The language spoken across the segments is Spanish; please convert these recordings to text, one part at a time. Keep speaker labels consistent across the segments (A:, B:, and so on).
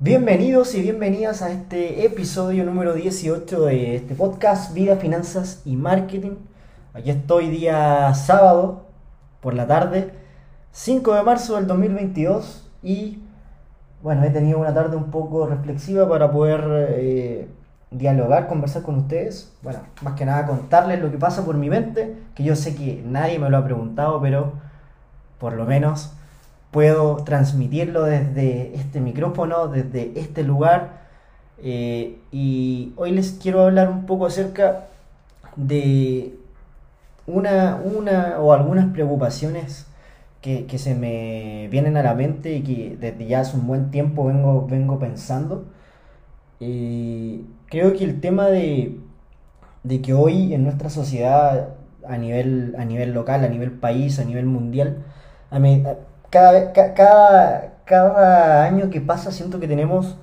A: Bienvenidos y bienvenidas a este episodio número 18 de este podcast Vida, Finanzas y Marketing. Aquí estoy día sábado por la tarde, 5 de marzo del 2022 y bueno, he tenido una tarde un poco reflexiva para poder eh, dialogar, conversar con ustedes. Bueno, más que nada contarles lo que pasa por mi mente, que yo sé que nadie me lo ha preguntado, pero por lo menos puedo transmitirlo desde este micrófono, desde este lugar. Eh, y hoy les quiero hablar un poco acerca de una, una o algunas preocupaciones que, que, se me vienen a la mente y que desde ya hace un buen tiempo vengo, vengo pensando. Eh, creo que el tema de, de que hoy en nuestra sociedad a nivel, a nivel local, a nivel país, a nivel mundial, a mí, cada, cada, cada año que pasa siento que tenemos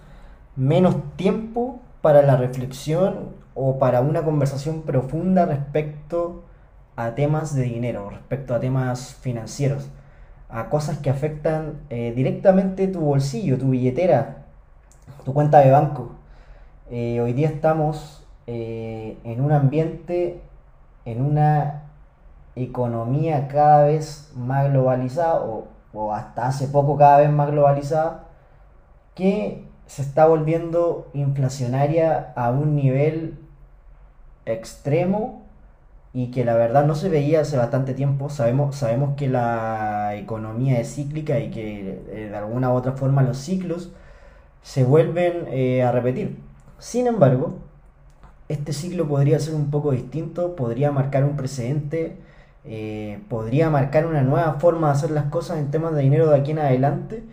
A: menos tiempo para la reflexión o para una conversación profunda respecto a temas de dinero, respecto a temas financieros, a cosas que afectan eh, directamente tu bolsillo, tu billetera, tu cuenta de banco. Eh, hoy día estamos eh, en un ambiente, en una economía cada vez más globalizada o hasta hace poco cada vez más globalizada, que se está volviendo inflacionaria a un nivel extremo y que la verdad no se veía hace bastante tiempo. Sabemos, sabemos que la economía es cíclica y que eh, de alguna u otra forma los ciclos se vuelven eh, a repetir. Sin embargo, este ciclo podría ser un poco distinto, podría marcar un precedente eh, podría marcar una nueva forma de hacer las cosas en temas de dinero de aquí en adelante.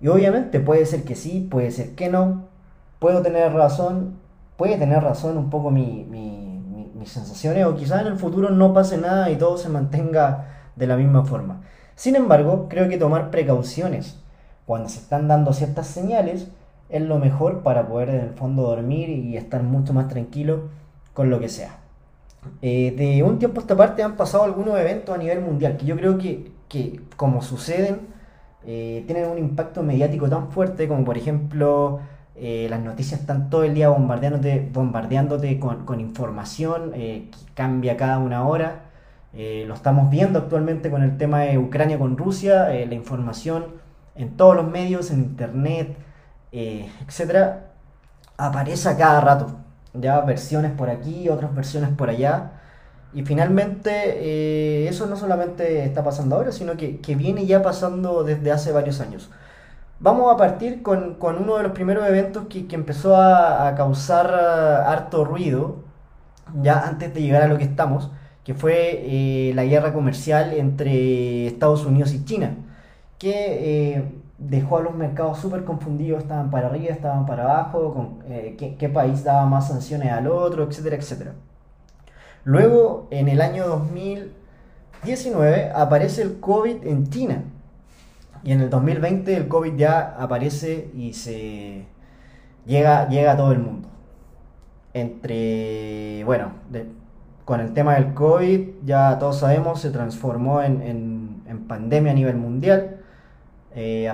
A: Y obviamente puede ser que sí, puede ser que no. Puedo tener razón, puede tener razón un poco mi, mis sensaciones o quizás en el futuro no pase nada y todo se mantenga de la misma forma. Sin embargo, creo que tomar precauciones cuando se están dando ciertas señales es lo mejor para poder en el fondo dormir y estar mucho más tranquilo con lo que sea. Eh, de un tiempo a esta parte han pasado algunos eventos a nivel mundial que yo creo que, que como suceden, eh, tienen un impacto mediático tan fuerte como por ejemplo eh, las noticias están todo el día bombardeándote, bombardeándote con, con información que cambia cada una hora. lo estamos viendo actualmente con el tema de Ucrania con Rusia, la información en todos los medios, en internet, etcétera, aparece a cada rato ya versiones por aquí, otras versiones por allá. Y finalmente eh, eso no solamente está pasando ahora, sino que, viene ya pasando desde hace varios años. Vamos a partir con, uno de los primeros eventos que, empezó a, causar uh, harto ruido, ya antes de llegar a lo que estamos, que fue eh, la guerra comercial entre Estados Unidos y China, que eh, dejó a los mercados súper confundidos, estaban para arriba, estaban para abajo, con, eh, qué, país daba más sanciones al otro, etcétera, etcétera. Luego, en el año 2019, aparece el COVID en China. Y en el 2020 el COVID ya aparece y se llega, llega a todo el mundo. Entre, bueno, con el tema del COVID, ya todos sabemos, se transformó en, en pandemia a nivel mundial eh,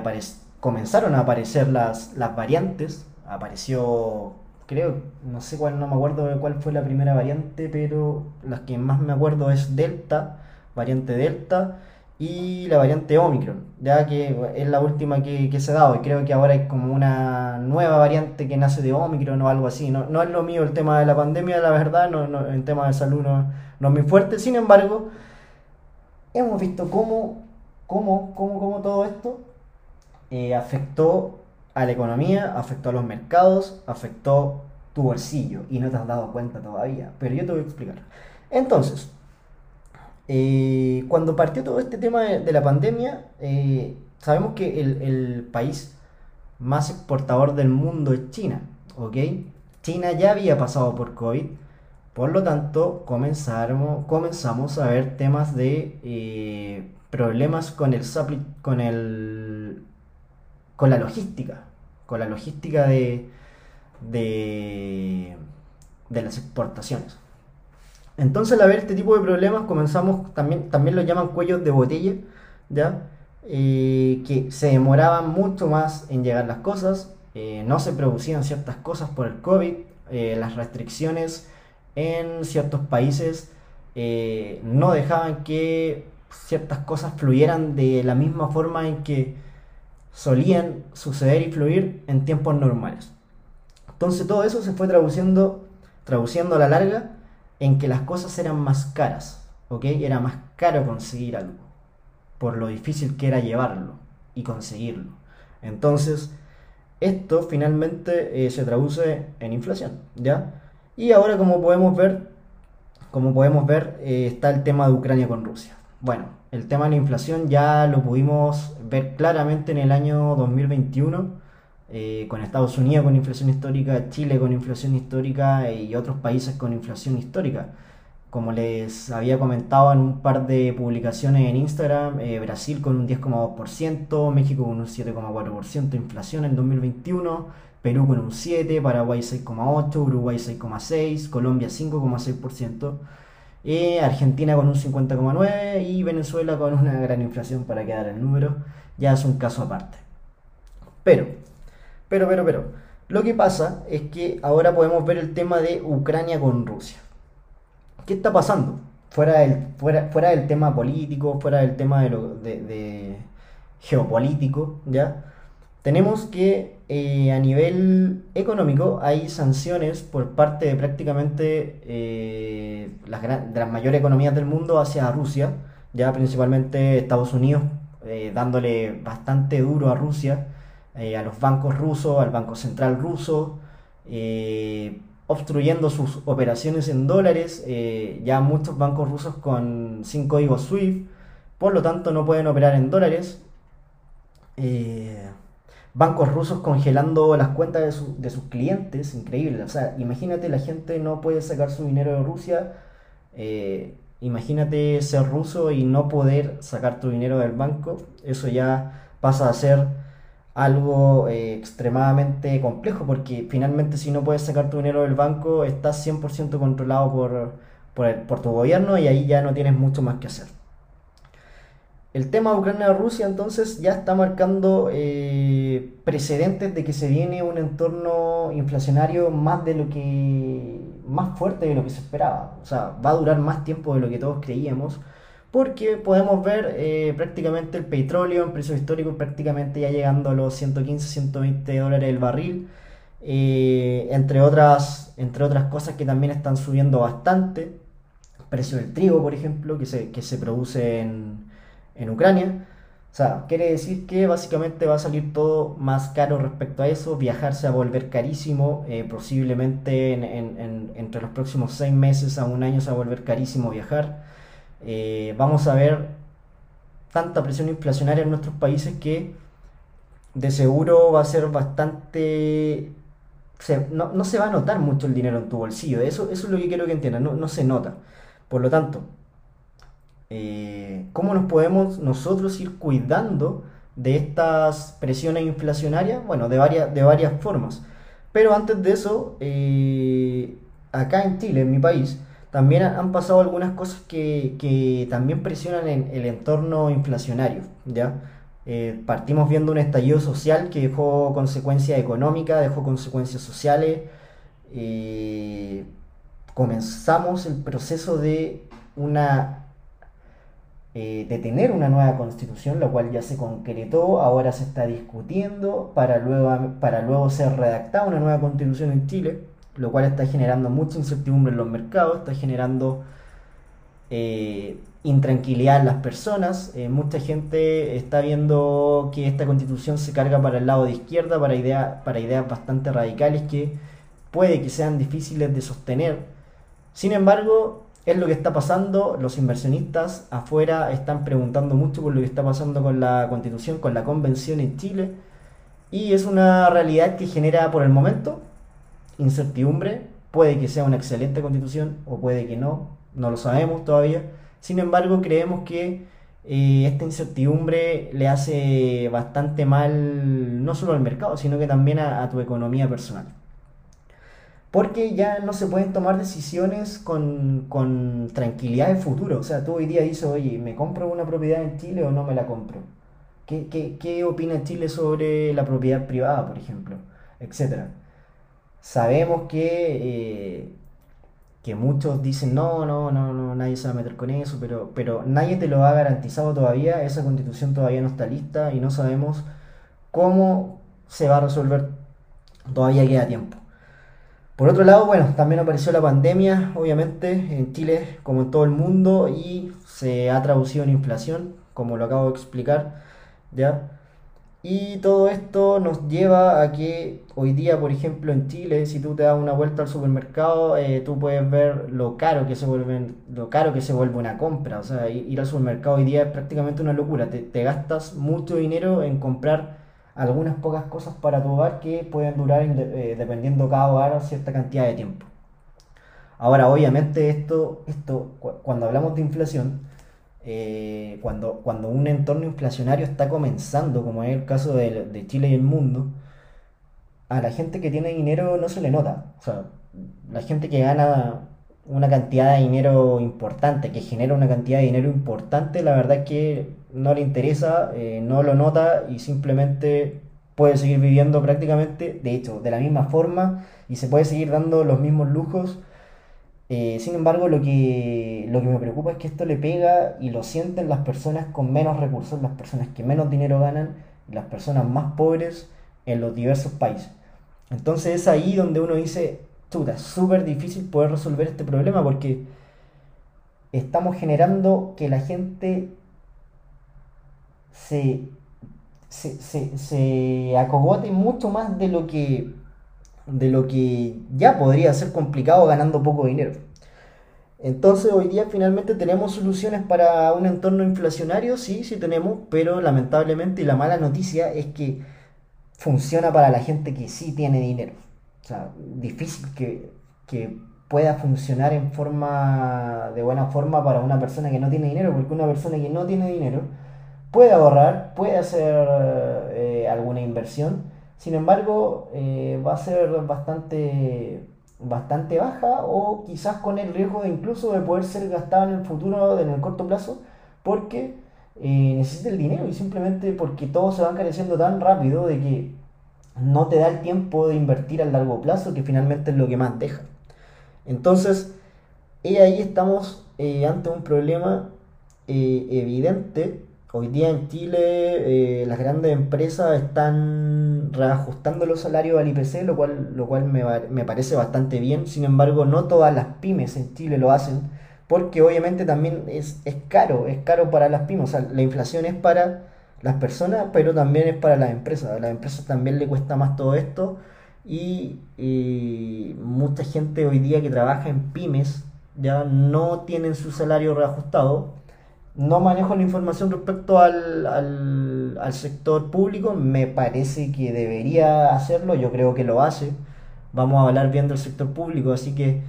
A: comenzaron a aparecer las, las variantes. Apareció, creo, no sé cuál, no me acuerdo de cuál fue la primera variante, pero las que más me acuerdo es Delta, variante Delta, y la variante Omicron, ya que es la última que, se ha dado. Y creo que ahora hay como una nueva variante que nace de Omicron o algo así. No, no es lo mío el tema de la pandemia, la verdad, no, no, el tema de salud no, no es muy fuerte. Sin embargo, hemos visto cómo, cómo, cómo, cómo todo esto eh, afectó a la economía, afectó a los mercados, afectó tu bolsillo y no te has dado cuenta todavía, pero yo te voy a explicar. Entonces, eh, cuando partió todo este tema de, la pandemia, eh, sabemos que el, país más exportador del mundo es China, ¿ok? China ya había pasado por COVID, por lo tanto comenzamos, a ver temas de problemas con el, con el con la logística, con la logística de, de, las exportaciones. Entonces al ver este tipo de problemas comenzamos, también, también lo llaman cuellos de botella, ¿ya? Eh, que se demoraban mucho más en llegar las cosas, eh, no se producían ciertas cosas por el COVID, eh, las restricciones en ciertos países no dejaban que ciertas cosas fluyeran de la misma forma en que solían suceder y fluir en tiempos normales. Entonces todo eso se fue traduciendo, traduciendo a la larga en que las cosas eran más caras, ¿ok? Era más caro conseguir algo, por lo difícil que era llevarlo y conseguirlo. Entonces, esto finalmente eh, se traduce en inflación, ¿ya? Y ahora como podemos ver, como podemos ver, eh, está el tema de Ucrania con Rusia. Bueno, el tema de la inflación ya lo pudimos ver claramente en el año 2021, eh, con Estados Unidos con inflación histórica, Chile con inflación histórica y otros países con inflación histórica. Como les había comentado en un par de publicaciones en Instagram, eh, Brasil con un 10,2%, México con un 7,4% de inflación en 2021, Perú con un 7%, Paraguay 6,8%, Uruguay 6,6%, Colombia 5,6%, eh, Argentina con un 50,9% y Venezuela con una gran inflación para quedar el número. Ya es un caso aparte. Pero, pero, pero, pero, lo que pasa es que ahora podemos ver el tema de Ucrania con Rusia. ¿qué está pasando? Fuera del, fuera, fuera del tema político, fuera del tema de, geopolítico, ¿ya? Tenemos que eh, a nivel económico hay sanciones por parte de prácticamente eh, las, de las mayores economías del mundo hacia Rusia, ya principalmente Estados Unidos, eh, dándole bastante duro a Rusia, a los bancos rusos, al Banco Central ruso, obstruyendo sus operaciones en dólares, ya muchos bancos rusos con sin código SWIFT, por lo tanto no pueden operar en dólares. Bancos rusos congelando las cuentas de, sus clientes, increíble. O sea, imagínate, la gente no puede sacar su dinero de Rusia. Eh, imagínate ser ruso y no poder sacar tu dinero del banco. Eso ya pasa a ser algo eh, extremadamente complejo porque finalmente si no puedes sacar tu dinero del banco estás 100% controlado por, por, tu gobierno y ahí ya no tienes mucho más que hacer. El tema Ucrania-Rusia entonces ya está marcando eh, precedentes de que se viene un entorno inflacionario más de lo que más fuerte de lo que se esperaba. O sea, va a durar más tiempo de lo que todos creíamos porque podemos ver eh, prácticamente el petróleo en precios históricos prácticamente ya llegando a los 115, 120 dólares el barril, eh, entre, otras, entre otras cosas que también están subiendo bastante, precio del trigo, por ejemplo, que se, que se produce en, en Ucrania. O sea, quiere decir que básicamente va a salir todo más caro respecto a eso, viajar se va a volver carísimo, eh, posiblemente entre los próximos seis meses a un año se va a volver carísimo viajar. Eh, vamos a ver tanta presión inflacionaria en nuestros países que de seguro va a ser bastante... no, se va a notar mucho el dinero en tu bolsillo. Eso, es lo que quiero que entiendan, no, se nota. Por lo tanto, eh, ¿cómo nos podemos nosotros ir cuidando de estas presiones inflacionarias? Bueno, de varias, de varias formas. Pero antes de eso, eh, acá en Chile, en mi país, también han pasado algunas cosas que, también presionan el entorno inflacionario. ¿ya? Eh, partimos viendo un estallido social que dejó consecuencias económicas, dejó consecuencias sociales. Comenzamos el proceso de una eh, de tener una nueva constitución, la cual ya se concretó, ahora se está discutiendo para luego, para luego ser redactada una nueva constitución en Chile lo cual está generando mucha incertidumbre en los mercados, está generando eh, intranquilidad en las personas. Eh, mucha gente está viendo que esta constitución se carga para el lado de izquierda, para, idea, para ideas bastante radicales que puede que sean difíciles de sostener. Sin embargo, es lo que está pasando. Los inversionistas afuera están preguntando mucho por lo que está pasando con la constitución, con la convención en Chile. Y es una realidad que genera por el momento incertidumbre, puede que sea una excelente constitución o puede que no, no lo sabemos todavía. Sin embargo, creemos que eh, esta incertidumbre le hace bastante mal no solo al mercado, sino que también a, tu economía personal. Porque ya no se pueden tomar decisiones con, con, tranquilidad de futuro. O sea, tú hoy día dices, oye, ¿me compro una propiedad en Chile o no me la compro? ¿Qué, qué, qué opina Chile sobre la propiedad privada, por ejemplo? etc. Sabemos que, eh, que muchos dicen, no, no, no, no, nadie se va a meter con eso, pero, pero nadie te lo ha garantizado todavía, esa constitución todavía no está lista y no sabemos cómo se va a resolver, todavía queda tiempo. Por otro lado, bueno, también apareció la pandemia, obviamente, en Chile como en todo el mundo y se ha traducido en inflación, como lo acabo de explicar, ¿ya? Y todo esto nos lleva a que hoy día, por ejemplo, en Chile, si tú te das una vuelta al supermercado, eh, tú puedes ver lo caro que se vuelve, lo caro que se vuelve una compra. O sea, ir al supermercado hoy día es prácticamente una locura. Te, te gastas mucho dinero en comprar algunas pocas cosas para tu hogar que pueden durar eh, dependiendo cada hogar cierta cantidad de tiempo. Ahora, obviamente, esto, esto cuando hablamos de inflación, eh, cuando, cuando un entorno inflacionario está comenzando, como es el caso de, Chile y el mundo, a la gente que tiene dinero no se le nota. O sea, la gente que gana una cantidad de dinero importante, que genera una cantidad de dinero importante, la verdad es que no le interesa, eh, no lo nota y simplemente puede seguir viviendo prácticamente, de hecho, de la misma forma y se puede seguir dando los mismos lujos. Eh, sin embargo, lo que, lo que me preocupa es que esto le pega y lo sienten las personas con menos recursos, las personas que menos dinero ganan las personas más pobres en los diversos países. Entonces es ahí donde uno dice, chuta, súper difícil poder resolver este problema porque estamos generando que la gente se, se, acogote mucho más de lo que de lo que ya podría ser complicado ganando poco dinero. Entonces hoy día finalmente tenemos soluciones para un entorno inflacionario, sí, sí tenemos, pero lamentablemente la mala noticia es que funciona para la gente que sí tiene dinero. O sea, difícil que, que pueda funcionar en forma de buena forma para una persona que no tiene dinero, porque una persona que no tiene dinero puede ahorrar, puede hacer eh, alguna inversión, sin embargo eh, va a ser bastante, bastante baja o quizás con el riesgo de incluso de poder ser gastada en el futuro, en el corto plazo, porque eh, necesita el dinero y simplemente porque todo se va encareciendo tan rápido de que no te da el tiempo de invertir a largo plazo, que finalmente es lo que más deja. Entonces, ahí estamos ante un problema evidente Hoy día en Chile eh, las grandes empresas están reajustando los salarios al IPC, lo cual, lo cual me, me, parece bastante bien. Sin embargo, no todas las pymes en Chile lo hacen, porque obviamente también es, es caro, es caro para las pymes. O sea, la inflación es para las personas, pero también es para las empresas. A las empresas también le cuesta más todo esto y, mucha gente hoy día que trabaja en pymes ya no tienen su salario reajustado no manejo la información respecto al, al, sector público, me parece que debería hacerlo, yo creo que lo hace. Vamos a hablar bien del sector público, así que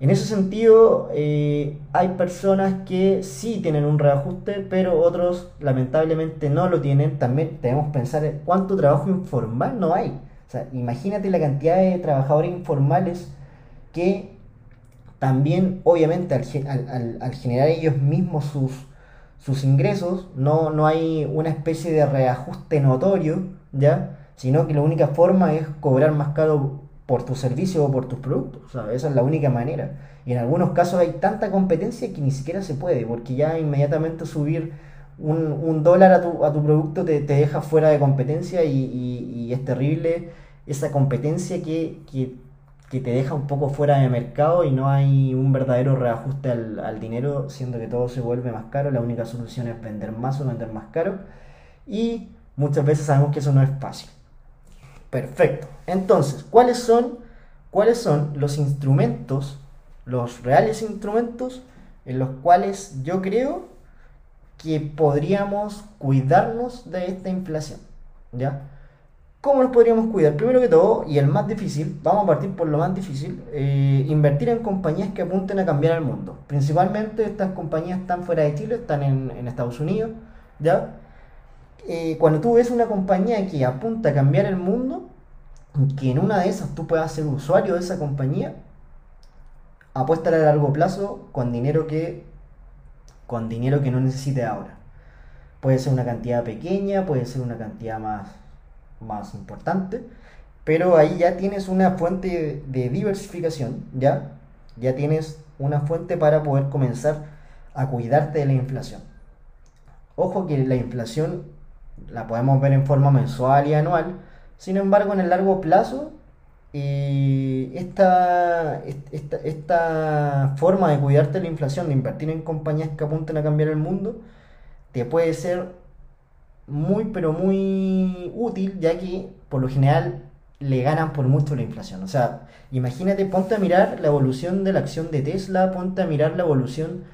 A: en ese sentido eh, hay personas que sí tienen un reajuste, pero otros lamentablemente no lo tienen. También debemos pensar en cuánto trabajo informal no hay. O sea, imagínate la cantidad de trabajadores informales que también, obviamente, al, al generar ellos mismos sus, sus ingresos, no, no hay una especie de reajuste notorio, ¿ya? Sino que la única forma es cobrar más caro por tu servicio o por tus productos. Sea, esa es la única manera. Y en algunos casos hay tanta competencia que ni siquiera se puede, porque ya inmediatamente subir un, un dólar a tu, a tu producto te, te, deja fuera de competencia y, y, es terrible esa competencia que, que que te deja un poco fuera de mercado y no hay un verdadero reajuste al, dinero, siendo que todo se vuelve más caro. La única solución es vender más o vender más caro. Y muchas veces sabemos que eso no es fácil. Perfecto. Entonces, ¿cuáles son, cuáles son los instrumentos, los reales instrumentos en los cuales yo creo que podríamos cuidarnos de esta inflación? ¿Ya? ¿Cómo nos podríamos cuidar? Primero que todo, y el más difícil, vamos a partir por lo más difícil, eh, invertir en compañías que apunten a cambiar el mundo. Principalmente estas compañías están fuera de Chile, están en, Estados Unidos, ¿ya? Eh, cuando tú ves una compañía que apunta a cambiar el mundo, que en una de esas tú puedas ser usuario de esa compañía, apuesta a largo plazo con dinero que con dinero que no necesite ahora. Puede ser una cantidad pequeña, puede ser una cantidad más más importante, pero ahí ya tienes una fuente de diversificación, ¿ya? Ya tienes una fuente para poder comenzar a cuidarte de la inflación. Ojo que la inflación la podemos ver en forma mensual y anual, sin embargo en el largo plazo eh, esta, esta, esta, forma de cuidarte de la inflación, de invertir en compañías que apunten a cambiar el mundo, te puede ser muy pero muy útil, ya que por lo general le ganan por mucho la inflación. O sea, imagínate, ponte a mirar la evolución de la acción de Tesla, ponte a mirar la evolución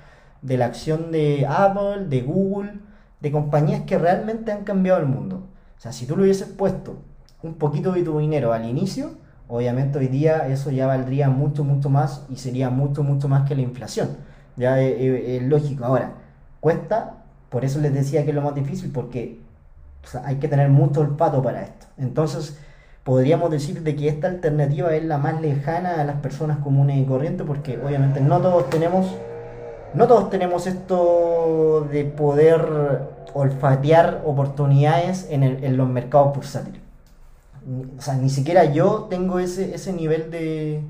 A: de la acción de Apple, de Google, de compañías que realmente han cambiado el mundo. O sea, si tú le hubieses puesto un poquito de tu dinero al inicio, obviamente hoy día eso ya valdría mucho, mucho más y sería mucho, mucho más que la inflación. Ya es, lógico. Ahora, cuesta, por eso les decía que es lo más difícil, porque hay que tener mucho olfato para esto. Entonces, podríamos decir de que esta alternativa es la más lejana a las personas comunes y corrientes, porque obviamente no todos tenemos, no todos tenemos esto de poder olfatear oportunidades en, los mercados bursátiles o sea, ni siquiera yo tengo ese, ese nivel de,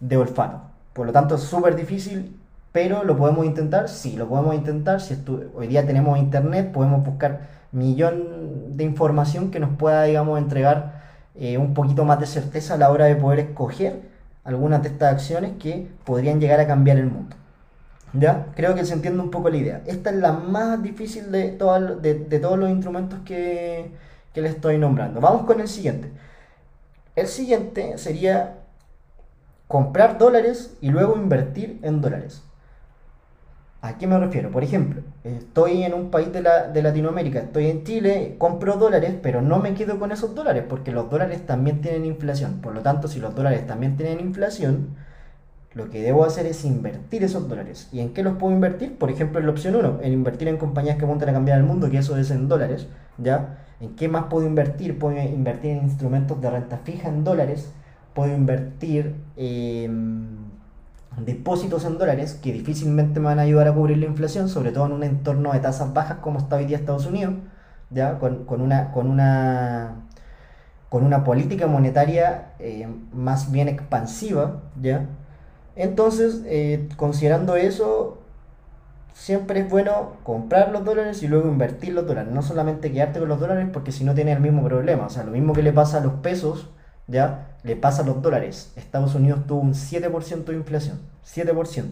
A: de olfato. Por lo tanto, es súper difícil, pero lo podemos intentar. Sí, lo podemos intentar. Si hoy día tenemos internet, podemos buscar millón de información que nos pueda, digamos, entregar eh, un poquito más de certeza a la hora de poder escoger algunas de estas acciones que podrían llegar a cambiar el mundo. ¿Ya? Creo que se entiende un poco la idea. Esta es la más difícil de, de, todos los instrumentos que, que le estoy nombrando. Vamos con el siguiente. El siguiente sería comprar dólares y luego invertir en dólares. ¿A qué me refiero? Por ejemplo, estoy en un país de, la, de, Latinoamérica, estoy en Chile, compro dólares, pero no me quedo con esos dólares porque los dólares también tienen inflación. Por lo tanto, si los dólares también tienen inflación, lo que debo hacer es invertir esos dólares. ¿Y en qué los puedo invertir? Por ejemplo, en la opción 1, en invertir en compañías que apuntan a cambiar el mundo, que eso es en dólares, ¿ya? ¿En qué más puedo invertir? Puedo invertir en instrumentos de renta fija en dólares, puedo invertir en depósitos en dólares que difícilmente me van a ayudar a cubrir la inflación, sobre todo en un entorno de tasas bajas como está hoy día Estados Unidos, ¿ya? Con, una, con, una, con una política monetaria eh, más bien expansiva. ¿ya? Entonces, eh, considerando eso, siempre es bueno comprar los dólares y luego invertir los dólares. No solamente quedarte con los dólares porque si no tienes el mismo problema. O sea, lo mismo que le pasa a los pesos, ya, le pasa a los dólares. Estados Unidos tuvo un 7% de inflación. 7%,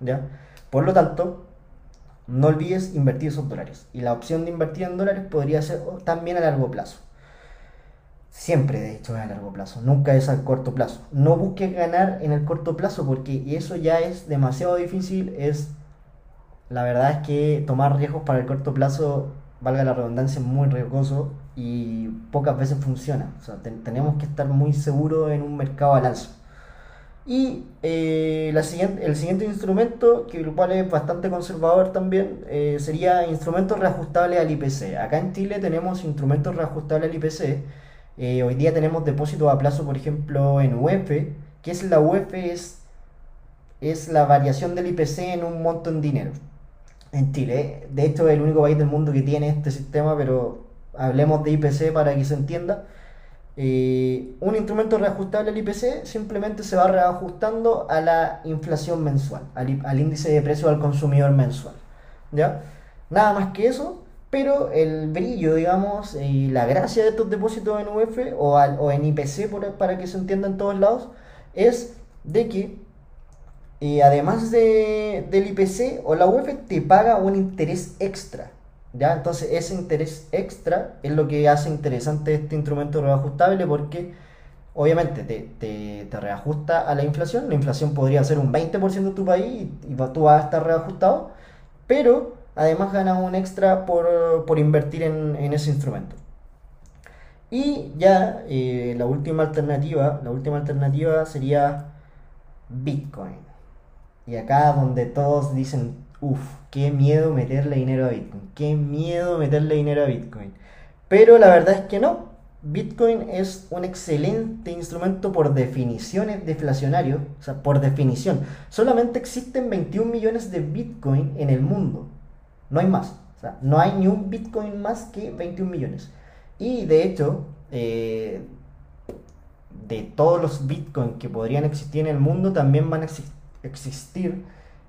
A: ¿ya? Por lo tanto, no olvides invertir esos dólares. Y la opción de invertir en dólares podría ser también a largo plazo. Siempre, de hecho, es a largo plazo, nunca es a corto plazo. No busques ganar en el corto plazo porque eso ya es demasiado difícil, es la verdad es que tomar riesgos para el corto plazo, valga la redundancia, es muy riesgoso y pocas veces funciona. O sea, tenemos que estar muy seguros en un mercado al alza. Y eh, la siguiente, el siguiente instrumento, que el cual es bastante conservador también, eh, sería instrumentos reajustables al IPC. Acá en Chile tenemos instrumentos reajustables al IPC. Eh, hoy día tenemos depósitos a plazo, por ejemplo, en UEF. que es la UEF? Es, es la variación del IPC en un monto en dinero en Chile. De hecho, es el único país del mundo que tiene este sistema, pero hablemos de IPC para que se entienda. Eh, un instrumento reajustable al IPC simplemente se va reajustando a la inflación mensual, al, índice de precio al consumidor mensual. ¿ya? Nada más que eso, pero el brillo, digamos, y la gracia de estos depósitos en UF o, en IPC, para que se entienda en todos lados, es de que y además de, del IPC o la UEF te paga un interés extra. ¿Ya? Entonces ese interés extra es lo que hace interesante este instrumento reajustable porque obviamente te, te, reajusta a la inflación. La inflación podría ser un 20% de tu país y, tú vas a estar reajustado, pero además ganas un extra por, invertir en, ese instrumento. Y ya eh, la última alternativa, la última alternativa sería Bitcoin. Y acá donde todos dicen, uff, qué miedo meterle dinero a Bitcoin, qué miedo meterle dinero a Bitcoin. Pero la verdad es que no. Bitcoin es un excelente instrumento por definición deflacionario, o sea, por definición. Solamente existen 21 millones de Bitcoin en el mundo. No hay más. O sea, no hay ni un Bitcoin más que 21 millones. Y de hecho, eh, de todos los bitcoins que podrían existir en el mundo, también van a existir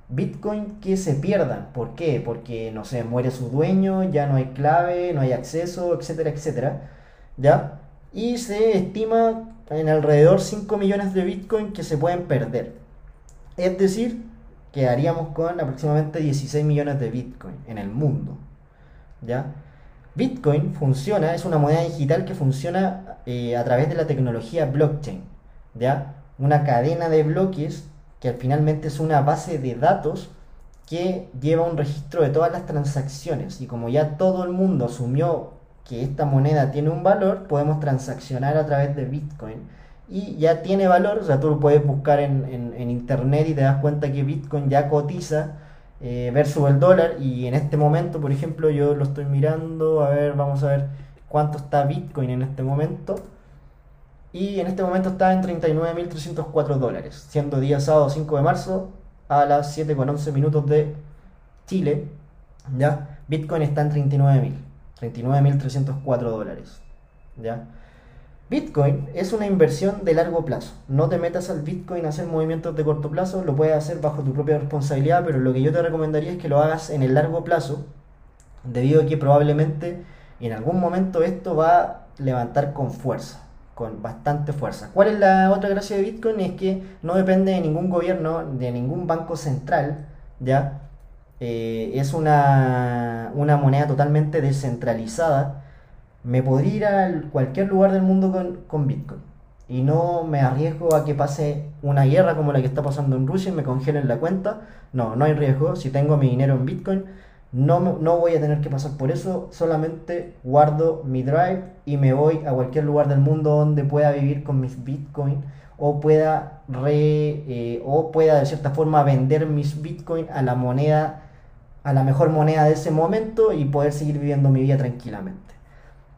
A: bitcoin que se pierdan. ¿Por qué? Porque, no sé, muere su dueño, ya no hay clave, no hay acceso, etcétera, etcétera. ¿Ya? Y se estima en alrededor 5 millones de bitcoin que se pueden perder. Es decir, quedaríamos con aproximadamente 16 millones de bitcoin en el mundo. ¿Ya? Bitcoin funciona, es una moneda digital que funciona eh, a través de la tecnología blockchain, ¿ya? Una cadena de bloques que finalmente es una base de datos que lleva un registro de todas las transacciones y como ya todo el mundo asumió que esta moneda tiene un valor, podemos transaccionar a través de Bitcoin y ya tiene valor, o sea, tú lo puedes buscar en, en internet y te das cuenta que Bitcoin ya cotiza eh, versus el dólar. Y en este momento, por ejemplo, yo lo estoy mirando. A ver, vamos a ver cuánto está Bitcoin en este momento. Y en este momento está en 39.304 dólares, siendo día sábado 5 de marzo a las 7.11 minutos de Chile. ¿ya? Bitcoin está en 39.000, 39.304 dólares. ¿ya? Bitcoin es una inversión de largo plazo. No te metas al Bitcoin a hacer movimientos de corto plazo, lo puedes hacer bajo tu propia responsabilidad, pero lo que yo te recomendaría es que lo hagas en el largo plazo, debido a que probablemente en algún momento esto va a levantar con fuerza, con bastante fuerza. ¿Cuál es la otra gracia de Bitcoin? Es que no depende de ningún gobierno, de ningún banco central, ¿ya? Eh, es una, una moneda totalmente descentralizada me podría ir a cualquier lugar del mundo con, Bitcoin. Y no me arriesgo a que pase una guerra como la que está pasando en Rusia y me congelen la cuenta. No, no hay riesgo. Si tengo mi dinero en Bitcoin, no, no voy a tener que pasar por eso. Solamente guardo mi drive y me voy a cualquier lugar del mundo donde pueda vivir con mis Bitcoin o pueda, re, eh, o pueda de cierta forma vender mis Bitcoin a la moneda, a la mejor moneda de ese momento y poder seguir viviendo mi vida tranquilamente.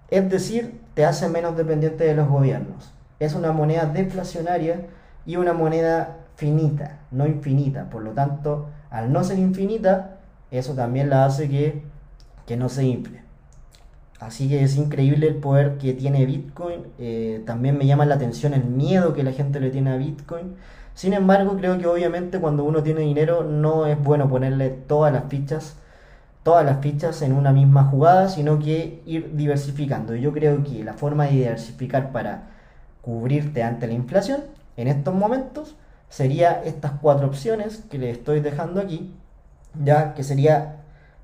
A: Es decir, te hace menos dependiente de los gobiernos. Es una moneda deflacionaria y una moneda finita, no infinita. Por lo tanto, al no ser infinita, eso también la hace que, que no se infle. Así que es increíble el poder que tiene Bitcoin. Eh, también me llama la atención el miedo que la gente le tiene a Bitcoin. Sin embargo, creo que obviamente cuando uno tiene dinero no es bueno ponerle todas las fichas todas las fichas en una misma jugada, sino que ir diversificando. Yo creo que la forma de diversificar para cubrirte ante la inflación en estos momentos sería estas cuatro opciones que le estoy dejando aquí, ya que sería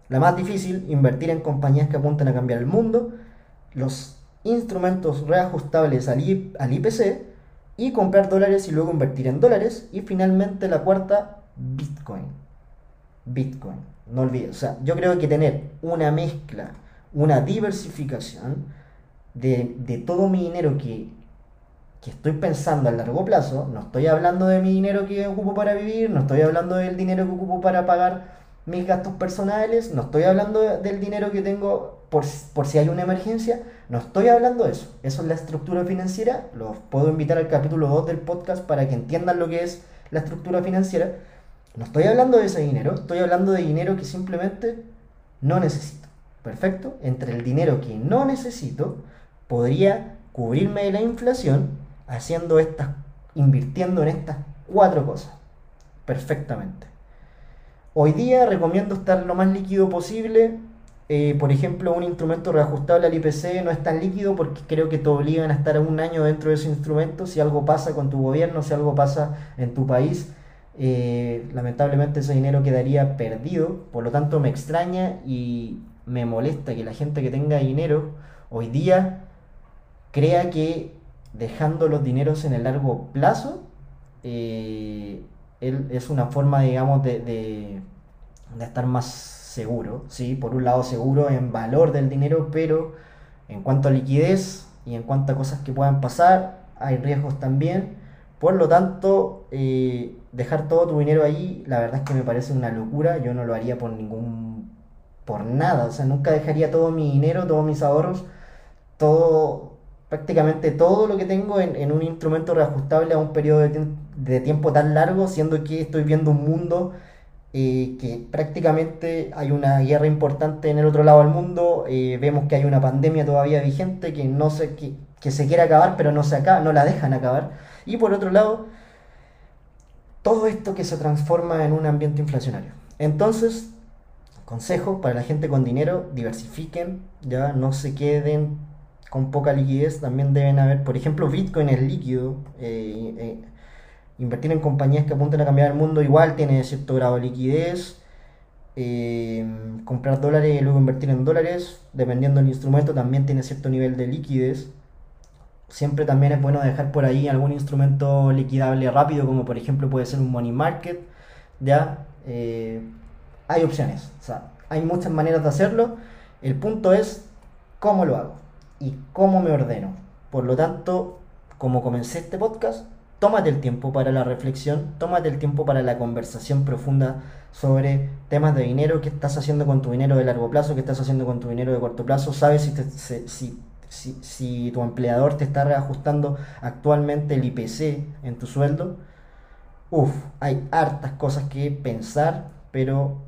A: la más difícil, invertir en compañías que apuntan a cambiar el mundo, los instrumentos reajustables al, al IPC y comprar dólares y luego invertir en dólares y finalmente la cuarta, Bitcoin. Bitcoin. No olvides, o sea, yo creo que tener una mezcla, una diversificación de, todo mi dinero que, que estoy pensando a largo plazo, no estoy hablando de mi dinero que ocupo para vivir, no estoy hablando del dinero que ocupo para pagar mis gastos personales, no estoy hablando del dinero que tengo por, por, si hay una emergencia, no estoy hablando de eso. Eso es la estructura financiera, los puedo invitar al capítulo 2 del podcast para que entiendan lo que es la estructura financiera. No estoy hablando de ese dinero, estoy hablando de dinero que simplemente no necesito. Perfecto. Entre el dinero que no necesito, podría cubrirme de la inflación haciendo estas, invirtiendo en estas cuatro cosas. Perfectamente. Hoy día recomiendo estar lo más líquido posible. Eh, por ejemplo, un instrumento reajustable al IPC no es tan líquido porque creo que te obligan a estar un año dentro de ese instrumento. Si algo pasa con tu gobierno, si algo pasa en tu país, eh, lamentablemente ese dinero quedaría perdido, por lo tanto me extraña y me molesta que la gente que tenga dinero hoy día crea que dejando los dineros en el largo plazo eh, es una forma, digamos, de, de, estar más seguro, ¿sí? Por un lado seguro en valor del dinero, pero en cuanto a liquidez y en cuanto a cosas que puedan pasar, hay riesgos también. Por lo tanto, eh, dejar todo tu dinero ahí, la verdad es que me parece una locura. Yo no lo haría por ningún. por nada. O sea, nunca dejaría todo mi dinero, todos mis ahorros, todo. Prácticamente todo lo que tengo en, un instrumento reajustable a un periodo de, tiempo tan largo, siendo que estoy viendo un mundo eh, que prácticamente hay una guerra importante en el otro lado del mundo, eh, vemos que hay una pandemia todavía vigente que no se, que, que se quiere acabar, pero no se acaba, no la dejan acabar. Y por otro lado, todo esto que se transforma en un ambiente inflacionario. Entonces, consejo para la gente con dinero, diversifiquen, ya no se queden con poca liquidez, también deben haber, por ejemplo, Bitcoin es líquido, eh, Invertir en compañías que apunten a cambiar el mundo igual tiene cierto grado de liquidez. Eh, comprar dólares y luego invertir en dólares, dependiendo del instrumento, también tiene cierto nivel de liquidez. Siempre también es bueno dejar por ahí algún instrumento liquidable rápido, como por ejemplo puede ser un money market. Ya eh, hay opciones, o sea, hay muchas maneras de hacerlo. El punto es cómo lo hago y cómo me ordeno. Por lo tanto, como comencé este podcast, tómate el tiempo para la reflexión, tómate el tiempo para la conversación profunda sobre temas de dinero, qué estás haciendo con tu dinero de largo plazo, qué estás haciendo con tu dinero de corto plazo, sabes si, si, tu empleador te está reajustando actualmente el IPC en tu sueldo. Uf, hay hartas cosas que pensar, pero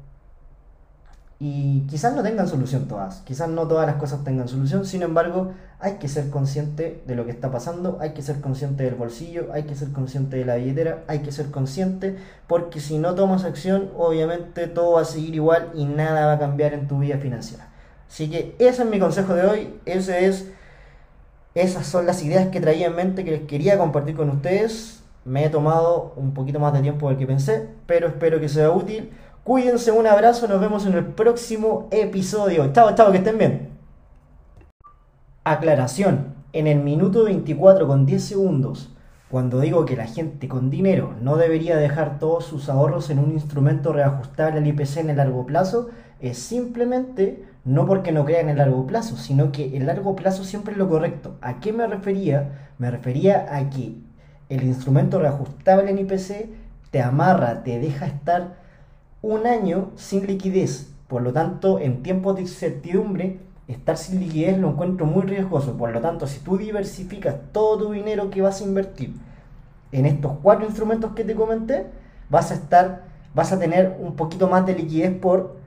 A: y quizás no tengan solución todas, quizás no todas las cosas tengan solución, sin embargo, hay que ser consciente de lo que está pasando, hay que ser consciente del bolsillo, hay que ser consciente de la billetera, hay que ser consciente, porque si no tomas acción, obviamente todo va a seguir igual y nada va a cambiar en tu vida financiera. Así que ese es mi consejo de hoy, es, esas son las ideas que traía en mente que les quería compartir con ustedes. Me he tomado un poquito más de tiempo del que pensé, pero espero que sea útil. Cuídense, un abrazo, nos vemos en el próximo episodio. Chao, chao, que estén bien. Aclaración, en el minuto 24 con 10 segundos, cuando digo que la gente con dinero no debería dejar todos sus ahorros en un instrumento reajustable al IPC en el largo plazo, es simplemente no porque no crean en el largo plazo, sino que el largo plazo siempre es lo correcto. ¿A qué me refería? Me refería a que el instrumento reajustable en IPC te amarra, te deja estar un año sin liquidez. Por lo tanto, en tiempos de incertidumbre, estar sin liquidez lo encuentro muy riesgoso. Por lo tanto, si tú diversificas todo tu dinero que vas a invertir en estos cuatro instrumentos que te comenté, vas a estar, vas a tener un poquito más de liquidez por,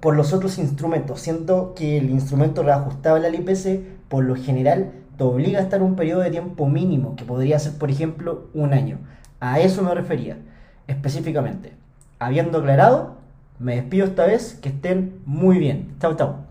A: por los otros instrumentos, siendo que el instrumento reajustable al IPC, por lo general, te obliga a estar un periodo de tiempo mínimo, que podría ser, por ejemplo, un año. A eso me refería específicamente habiendo aclarado, me despido esta vez. Que estén muy bien. Chao, chao.